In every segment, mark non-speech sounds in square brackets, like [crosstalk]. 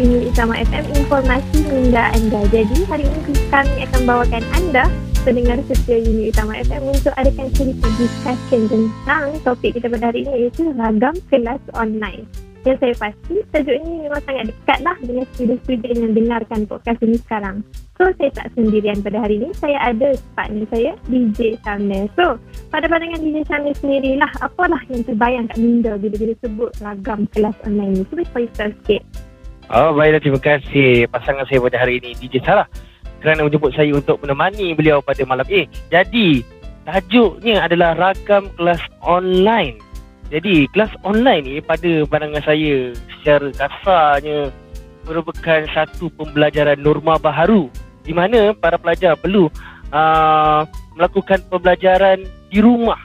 ini Isama FM informasi hingga anda. Jadi hari ini kami akan bawakan anda pendengar setia Uni Utama FM untuk adakan cerita discussion tentang topik kita pada hari ini iaitu ragam kelas online. Yang saya pasti tajuk ini memang sangat dekat lah dengan student-student yang dengarkan podcast ini sekarang. So saya tak sendirian pada hari ini. Saya ada partner saya DJ Shamil. So pada pandangan DJ Shamil sendirilah apalah yang terbayang kat Minda bila-bila sebut ragam kelas online ni. Cuba cerita sikit. Oh baiklah terima kasih pasangan saya pada hari ini DJ Sarah kerana menjemput saya untuk menemani beliau pada malam ini. Jadi tajuknya adalah ragam kelas online. Jadi kelas online ni pada pandangan saya secara kasarnya merupakan satu pembelajaran norma baharu di mana para pelajar perlu uh, melakukan pembelajaran di rumah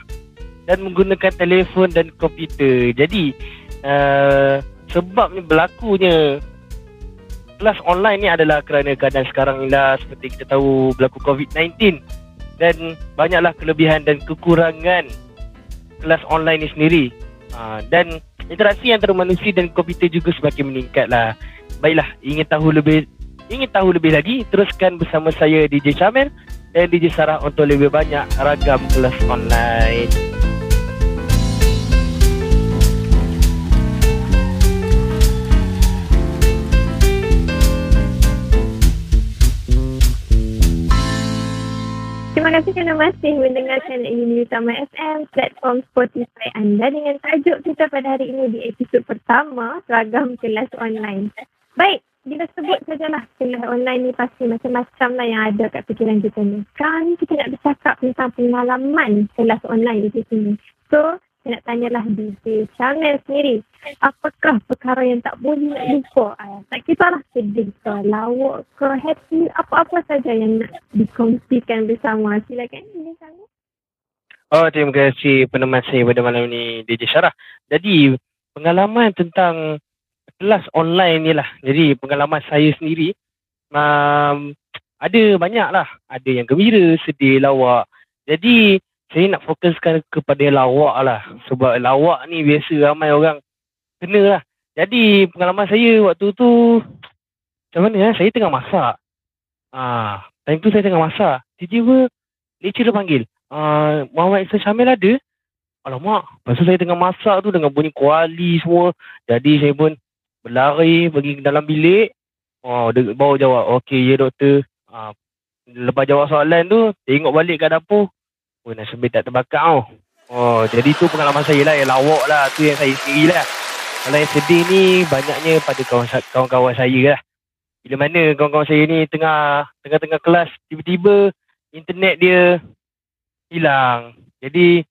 dan menggunakan telefon dan komputer. Jadi uh, sebabnya berlakunya kelas online ni adalah kerana keadaan sekarang ni lah. Seperti kita tahu berlaku COVID-19 dan banyaklah kelebihan dan kekurangan kelas online ni sendiri. Uh, dan interaksi antara manusia dan komputer juga semakin meningkat lah. Baiklah ingin tahu lebih ingin tahu lebih lagi teruskan bersama saya DJ Syamil dan DJ Sarah untuk lebih banyak ragam kelas online kasih kerana masih mendengarkan Uni Utama FM, platform Spotify anda dengan tajuk kita pada hari ini di episod pertama, Ragam Kelas Online. Baik, bila sebut sajalah kelas online ni pasti macam-macam lah yang ada kat fikiran kita ni. Sekarang kita nak bercakap tentang pengalaman kelas online di sini. So, saya nak tanyalah DJ Chanel sendiri. Apakah perkara yang tak boleh nak lupa? Uh, tak kisahlah sedih ke, lawak ke, happy, apa-apa saja yang nak dikongsikan bersama. Silakan DJ Chanel. Oh, terima kasih peneman saya pada malam ni DJ Syarah. Jadi, pengalaman tentang kelas online ni lah. Jadi, pengalaman saya sendiri, um, ada banyak lah. Ada yang gembira, sedih, lawak. Jadi, saya nak fokuskan kepada lawak lah. Sebab lawak ni biasa ramai orang kena lah. Jadi pengalaman saya waktu tu, macam mana eh? Saya tengah masak. Ah, time tu saya tengah masak. Tiba-tiba lecturer panggil. Ah, Muhammad Isa Syamil ada? Alamak, pasal saya tengah masak tu dengan bunyi kuali semua. Jadi saya pun berlari pergi ke dalam bilik. Oh, dia bawa jawab. Okey, ya doktor. Ah, lepas jawab soalan tu, tengok balik ke dapur. Oh, nasib tak terbakar tau. Oh, jadi tu pengalaman saya lah yang lawak lah. Tu yang saya sendiri lah. Kalau yang sedih ni banyaknya pada kawan-kawan saya lah. Bila mana kawan-kawan saya ni tengah tengah-tengah kelas tiba-tiba internet dia hilang. Jadi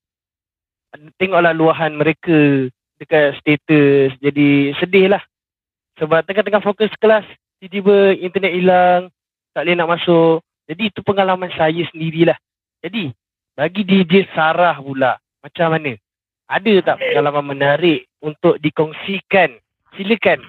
tengoklah luahan mereka dekat status. Jadi sedih lah. Sebab tengah-tengah fokus kelas tiba-tiba internet hilang. Tak boleh nak masuk. Jadi itu pengalaman saya sendirilah. Jadi bagi DJ Sarah pula, macam mana? Ada tak pengalaman menarik untuk dikongsikan? Silakan.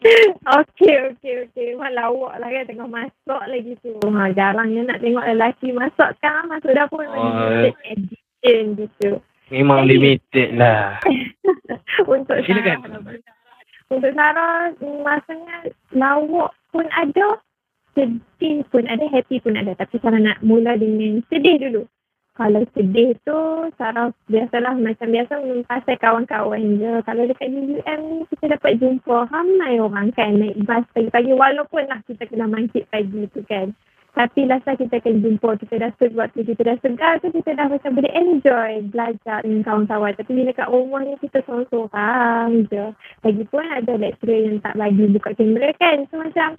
Okey, okey, okey. Wah, lawak lah kan tengah masak lagi tu. Ha, jarangnya nak tengok lelaki masak sekarang masuk dapur. Oh, limited edition gitu. Memang Jadi, limited lah. [laughs] untuk Silakan. Sarah. Untuk Sarah, masanya lawak pun ada sedih pun ada, happy pun ada. Tapi kalau nak mula dengan sedih dulu. Kalau sedih tu, Sarah biasalah macam biasa pasal kawan-kawan je. Kalau dekat UUM ni, kita dapat jumpa ramai orang kan naik bas pagi-pagi. Walaupun lah kita kena mangkit pagi tu kan. Tapi lasa kita akan jumpa, kita dah sebab tu, kita dah segar tu, kita dah macam boleh enjoy belajar dengan kawan-kawan. Tapi bila kat rumah ni, kita sorang-sorang je. Lagipun ada lecturer yang tak bagi buka kamera kan. So macam,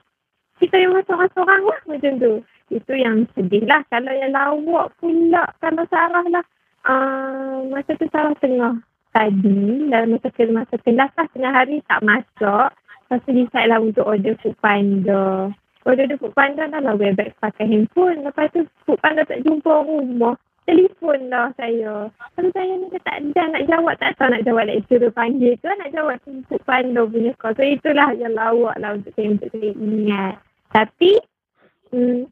kita memang seorang-seorang lah macam tu. Itu yang sedih lah. Kalau yang lawak pula, kalau Sarah lah. Uh, masa tu Sarah tengah tadi, dalam masa ke masa kelas lah, tengah hari tak masuk. Lepas tu decide lah untuk order food panda. Order the food panda dah lah webex pakai handphone. Lepas tu food panda tak jumpa rumah. Telefon lah saya. Kalau saya ni tak ada nak jawab, tak tahu nak jawab lecturer panggil ke nak jawab food panda punya call. So itulah yang lawak lah untuk saya, untuk saya ingat. Tapi hmm,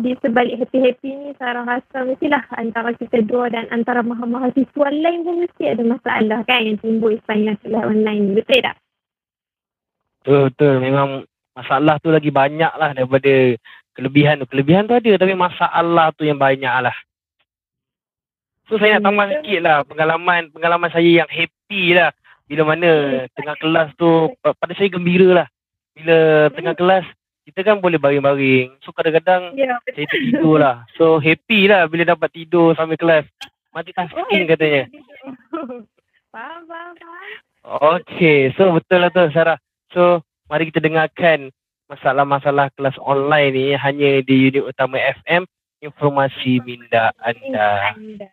di sebalik happy-happy ni Sarah rasa mestilah antara kita dua dan antara mahasiswa lain pun mesti ada masalah kan yang timbul sepanjang kuliah online ni. Betul tak? Betul, betul. Memang masalah tu lagi banyak lah daripada kelebihan tu. Kelebihan tu ada tapi masalah tu yang banyak lah. So saya nak tambah sikit lah pengalaman pengalaman saya yang happy lah. Bila mana tengah kelas tu pa- pada saya gembira lah. Bila tengah kelas kita kan boleh baring-baring. So kadang-kadang Ya, saya tertidur lah. So happy lah bila dapat tidur sambil kelas. Multitasking katanya. [laughs] Faham, faham, faham. Okay, so betul lah tu Sarah. So, mari kita dengarkan masalah-masalah kelas online ni hanya di unit utama FM, informasi minda anda. Anda.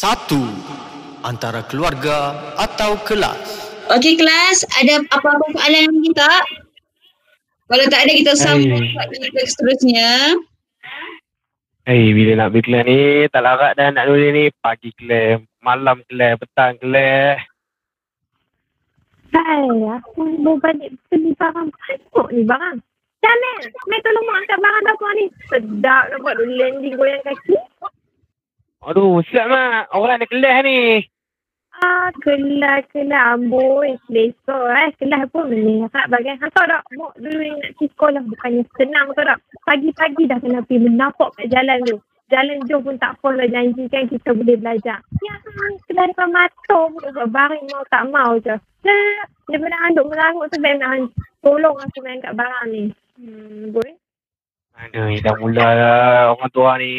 Satu Antara keluarga atau kelas Okey kelas, ada apa-apa soalan lagi tak? Kalau tak ada kita sambung ke seterusnya. Eh, bila nak pergi kelas ni, tak larat dah nak nulis ni. Pagi kelas, malam kelas, petang kelas. Hai, aku mau balik beli barang banyak ni barang. Jamil, Mel tolong mak angkat barang dapur ni. Sedap nampak tu landing goyang kaki. Aduh, siap mak. Orang ada kelas ni. Ah, kelas, kelas amboi. Besok eh. Kelas pun menerak bagai. Ha, tahu tak? Mak dulu ni nak pergi sekolah. Bukannya senang tahu tak? Pagi-pagi dah kena pergi menapok kat jalan tu. Jalan jauh pun tak follow janji kan kita boleh belajar. Ya, kelas depan mata pun buat baring mau tak mau je. Nah, daripada anduk mengarut tu baik nak tolong aku main kat barang ni. Hmm, boy. Aduh, dah mula lah orang tua ni.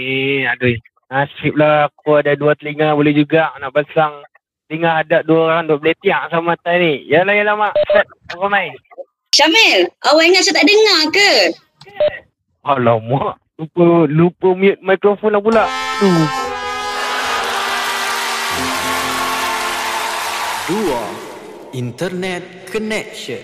Aduh, nasib lah aku ada dua telinga boleh juga nak pasang telinga ada dua orang duk beletiak sama mata ni. Yalah, yalah mak. Set, apa main? Syamil, awak ingat saya tak dengar ke? Alamak, lupa lupa mute mikrofon lah pula. Aduh. Dua Internet connection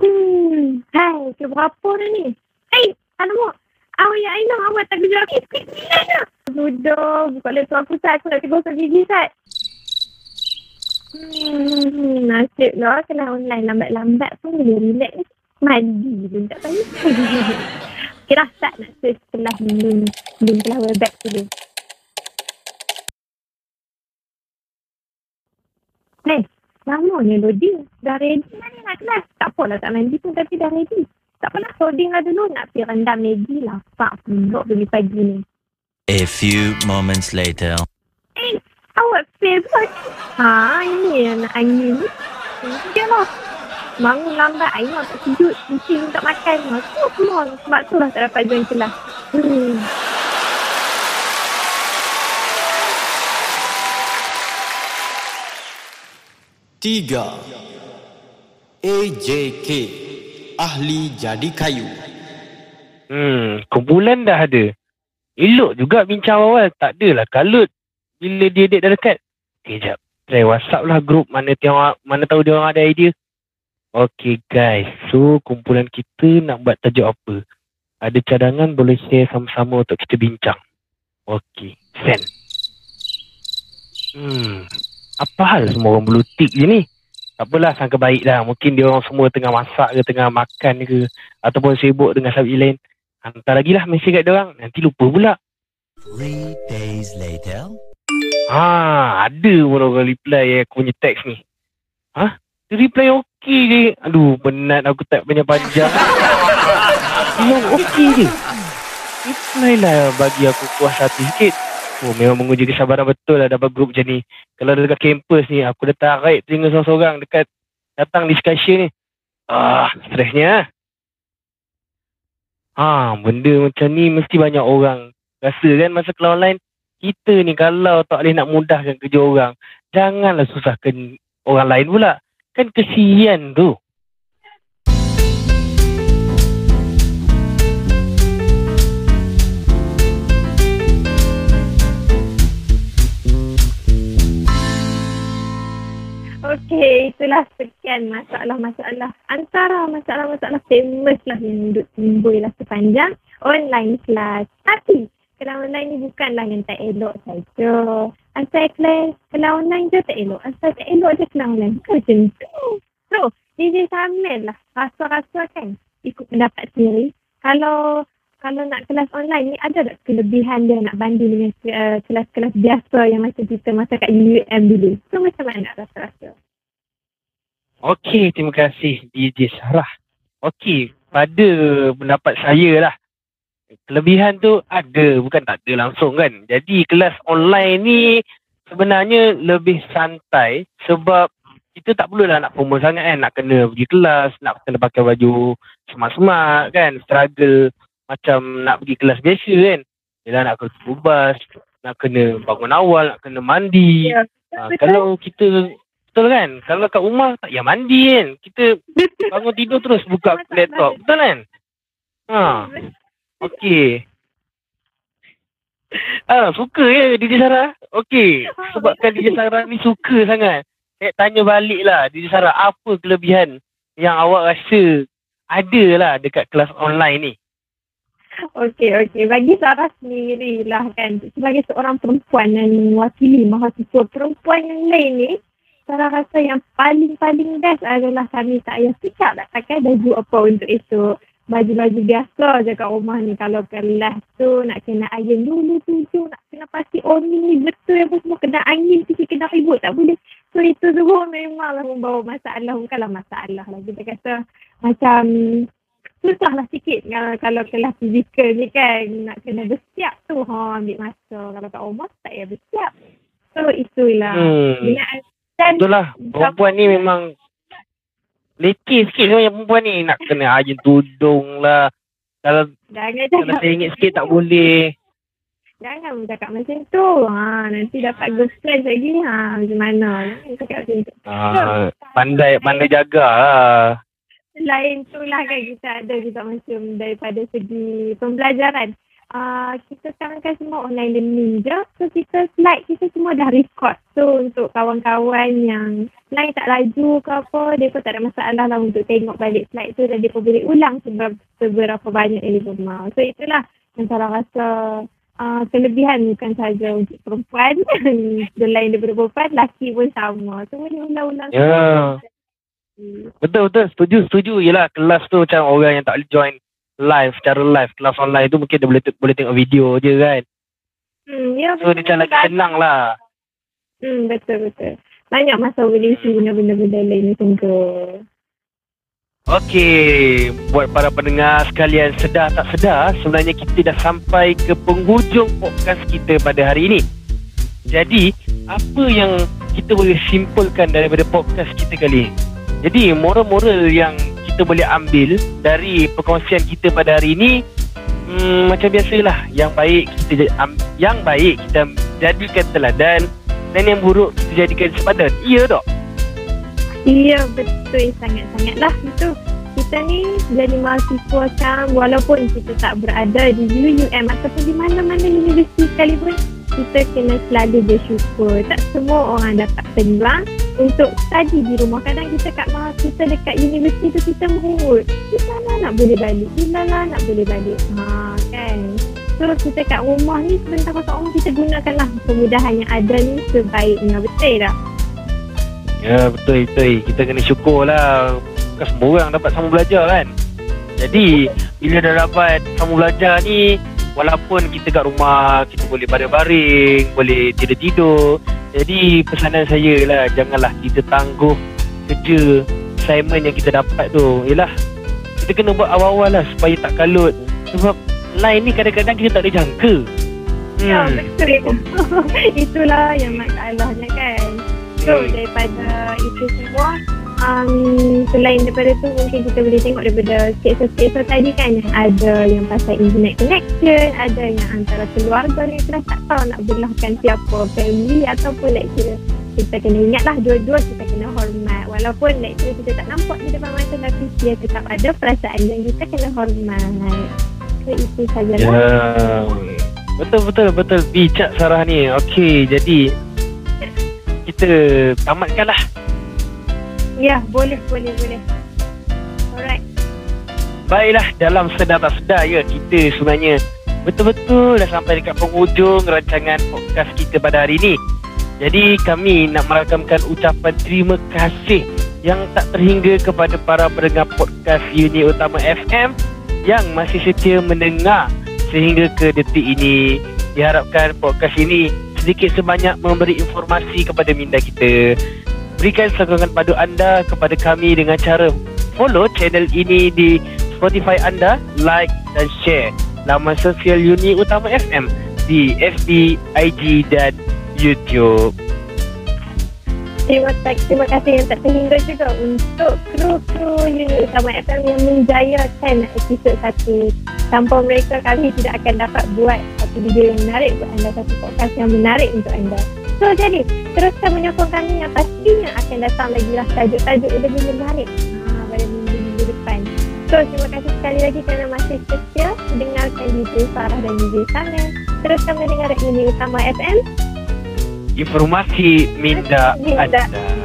Hmm, hai, ke berapa dah ni? Hai, alamak. Awak ya Aina, awak tak kerja lagi. Sikit bila je. Sudah, buka laptop aku Sat. Aku nak pergi gosok gigi Sat. Hmm, nasib lah kena online lambat-lambat pun boleh relax. Mandi pun tak tahu. [laughs] Kira Sat nak search setelah belum, belum kelas webex dulu. Hey, lamanya loading. Dah ready mana nak kelas? Tak apalah tak mandi pun tapi dah ready. Tak apalah loading lah dulu. Nak pergi rendam Maggi lah. Pak pulak beli pagi ni. A few moments later. Eh, awak favourite. Ha, ini anak angin ni. Dia lah. Bangun lambat, Aina tak sejut. Kucing tak makan. Ha, tu semua. Sebab tu lah tak dapat join kelas. Hmm. Tiga AJK Ahli Jadi Kayu Hmm, kumpulan dah ada. Elok juga bincang awal. Tak adalah kalut. Bila dia date dah dekat. Okay, jap. Try WhatsApp lah group. Mana tengok, mana tahu dia orang ada idea. Okay guys. So, kumpulan kita nak buat tajuk apa? Ada cadangan boleh share sama-sama untuk kita bincang. Okay. Send. Hmm. Apa hal semua orang belutik je ni? Tak apalah, sangka baik dah. Mungkin dia orang semua tengah masak ke, tengah makan ke. Ataupun sibuk dengan subjek lain. Hantar lagi lah mesej kat dia orang. Nanti lupa pula. Three days later. Ha, ada pun orang reply aku punya teks ni. Ha? Dia reply okey je. Aduh, penat aku tak panjang-panjang. [laughs] Memang okey je. Reply lah bagi aku puas hati sikit. Oh, memang menguji kesabaran betul lah dapat grup macam ni. Kalau dekat kampus ni, aku dah tarik telinga seorang-seorang dekat datang discussion ni. Ah, stresnya. Ha, benda macam ni mesti banyak orang rasa kan masa kelas online kita ni kalau tak boleh nak mudahkan kerja orang, janganlah susahkan orang lain pula. Kan kesian tu. Itulah sekian masalah-masalah. Antara masalah-masalah famous lah yang timbul lah sepanjang online class. Tapi, kalau online ni bukanlah yang tak elok saja. Asal kelas, kalau online je tak elok. Asal tak elok je kelas online. Bukan macam tu. So, DJ Samil lah. Rasa-rasa kan ikut pendapat sendiri. Kalau kalau nak kelas online ni ada tak kelebihan dia nak banding dengan uh, kelas-kelas biasa yang macam kita masa kat UUM dulu? So macam mana rasa-rasa? Okey, terima kasih DJ Sarah. Okey, pada pendapat saya lah. Kelebihan tu ada, bukan tak ada langsung kan. Jadi kelas online ni sebenarnya lebih santai sebab kita tak perlulah nak promo sangat kan. Nak kena pergi kelas, nak kena pakai baju smart-smart kan. Struggle macam nak pergi kelas biasa kan. Yelah nak kena bubas, nak kena bangun awal, nak kena mandi. Ya, Ha, kalau kita betul kan? Kalau kat rumah tak payah mandi kan. Kita bangun tidur terus buka laptop. Betul kan? Ha, okey. Ah, suka ya DJ Sarah? Okey. Sebabkan DJ Sarah ni suka sangat. Saya tanya balik lah DJ Sarah, apa kelebihan yang awak rasa ada lah dekat kelas online ni? Okey, okey. Bagi Sarah sendiri lah kan, sebagai seorang perempuan yang mewakili mahasiswa perempuan yang lain ni, Sarah rasa yang paling-paling best adalah kami tak payah sikap nak pakai baju apa untuk esok. Baju-baju biasa je kat rumah ni. Kalau kelas tu nak kena iron dulu tujuh, nak kena pasti oh ni betul apa semua kena angin, sikit kena ribut tak boleh. So itu semua memanglah membawa masalah. Bukanlah masalah lah. Kita kata macam susah lah sikit kalau, kalau kelas fizikal ni kan nak kena bersiap tu ha ambil masa kalau kat rumah tak payah bersiap so itulah Hmm. dengan dan Betul lah. Perempuan ni memang leceh sikit sebenarnya perempuan ni. Nak kena iron tudung lah. Kalau jangan kalau cakap teringit sikit tak boleh. jangan cakap macam tu ha nanti dapat girlfriend lagi ha macam mana jangan cakap macam tu Ah, pandai pandai jaga lah. Selain tu lah kan kita ada juga macam daripada segi pembelajaran. Uh, kita sekarang kan semua online learning je. So kita slide kita semua dah record. So untuk kawan-kawan yang slide tak laju ke apa, dia pun tak ada masalah lah untuk tengok balik slide tu dan dia boleh ulang sebab seberapa banyak yang dia rumah. So itulah yang saya rasa uh, kelebihan bukan saja untuk perempuan. [laughs] Selain daripada perempuan, lelaki pun sama. So boleh ulang-ulang. Ya. Betul betul setuju setuju Yelah kelas tu macam orang yang tak boleh join live secara live kelas online tu mungkin dia boleh boleh tengok video je kan. Hmm, ya, So dia macam lagi senang lah. Hmm, betul betul. Banyak masa boleh isi benda-benda lain macam tu. Okey, buat para pendengar sekalian sedar tak sedar, sebenarnya kita dah sampai ke penghujung podcast kita pada hari ini. Jadi, apa yang kita boleh simpulkan daripada podcast kita kali ini? Jadi, moral-moral yang kita boleh ambil dari perkongsian kita pada hari ini, hmm, macam biasalah, yang baik kita am- yang baik kita jadikan teladan dan yang buruk kita jadikan sepadan. Ya tak? Ya, betul sangat-sangat lah itu. Kita ni jadi mahasiswa sekarang walaupun kita tak berada di UUM ataupun di mana-mana universiti sekalipun kita kena selalu bersyukur. Tak semua orang dapat peluang untuk study di rumah. Kadang kita kat mahal kita dekat universiti tu kita mengut. Bila lah nak boleh balik? Bila lah nak boleh balik? Ha kan. So kita kat rumah ni sebentar kat rumah kita gunakanlah kemudahan yang ada ni sebaiknya. Betul tak? Ya betul betul Kita kena syukur lah Bukan semua orang dapat sama belajar kan Jadi Bila dah dapat sama belajar ni Walaupun kita kat rumah Kita boleh baring-baring Boleh tidur-tidur Jadi pesanan saya lah Janganlah kita tangguh Kerja Assignment yang kita dapat tu Yelah Kita kena buat awal-awal lah Supaya tak kalut Sebab Line ni kadang-kadang kita tak boleh jangka Ya, Hmm. betul. [laughs] Itulah yang masalahnya kan. So, daripada itu semua, um, selain daripada tu mungkin kita boleh tengok daripada sketsa-sketsa tadi kan yang ada yang pasal internet connection, ada yang antara keluarga ni kita tak tahu nak belahkan siapa, family ataupun lecturer. Kita kena ingat lah dua-dua kita kena hormat. Walaupun lecturer kita tak nampak di depan mata tapi dia tetap ada perasaan dan kita kena hormat. So, itu sajalah. Ya. Betul betul betul bijak Sarah ni. Okey, jadi kita tamatkanlah. Ya, boleh, boleh, boleh. Alright. Baiklah dalam sedar tak sedar ya kita sebenarnya betul-betul dah sampai dekat penghujung rancangan podcast kita pada hari ini. Jadi kami nak merakamkan ucapan terima kasih yang tak terhingga kepada para pendengar podcast unit utama FM yang masih setia mendengar sehingga ke detik ini. Diharapkan podcast ini sedikit sebanyak memberi informasi kepada minda kita. Berikan sokongan padu anda kepada kami dengan cara follow channel ini di Spotify anda, like dan share laman sosial unit utama FM di FB, IG dan YouTube. Terima kasih, terima kasih yang tak terhingga juga untuk kru-kru unit utama FM yang menjayakan episod satu. Tanpa mereka kami tidak akan dapat buat satu video yang menarik buat anda, satu podcast yang menarik untuk anda. So jadi, teruskan menyokong kami yang pastinya akan datang lagi lah tajuk-tajuk yang lebih menarik ha, pada minggu-minggu depan. So, terima kasih sekali lagi kerana masih setia mendengarkan DJ Farah dan DJ Samuel. Teruskan mendengar unit utama FM Informasi minda Minda. anda.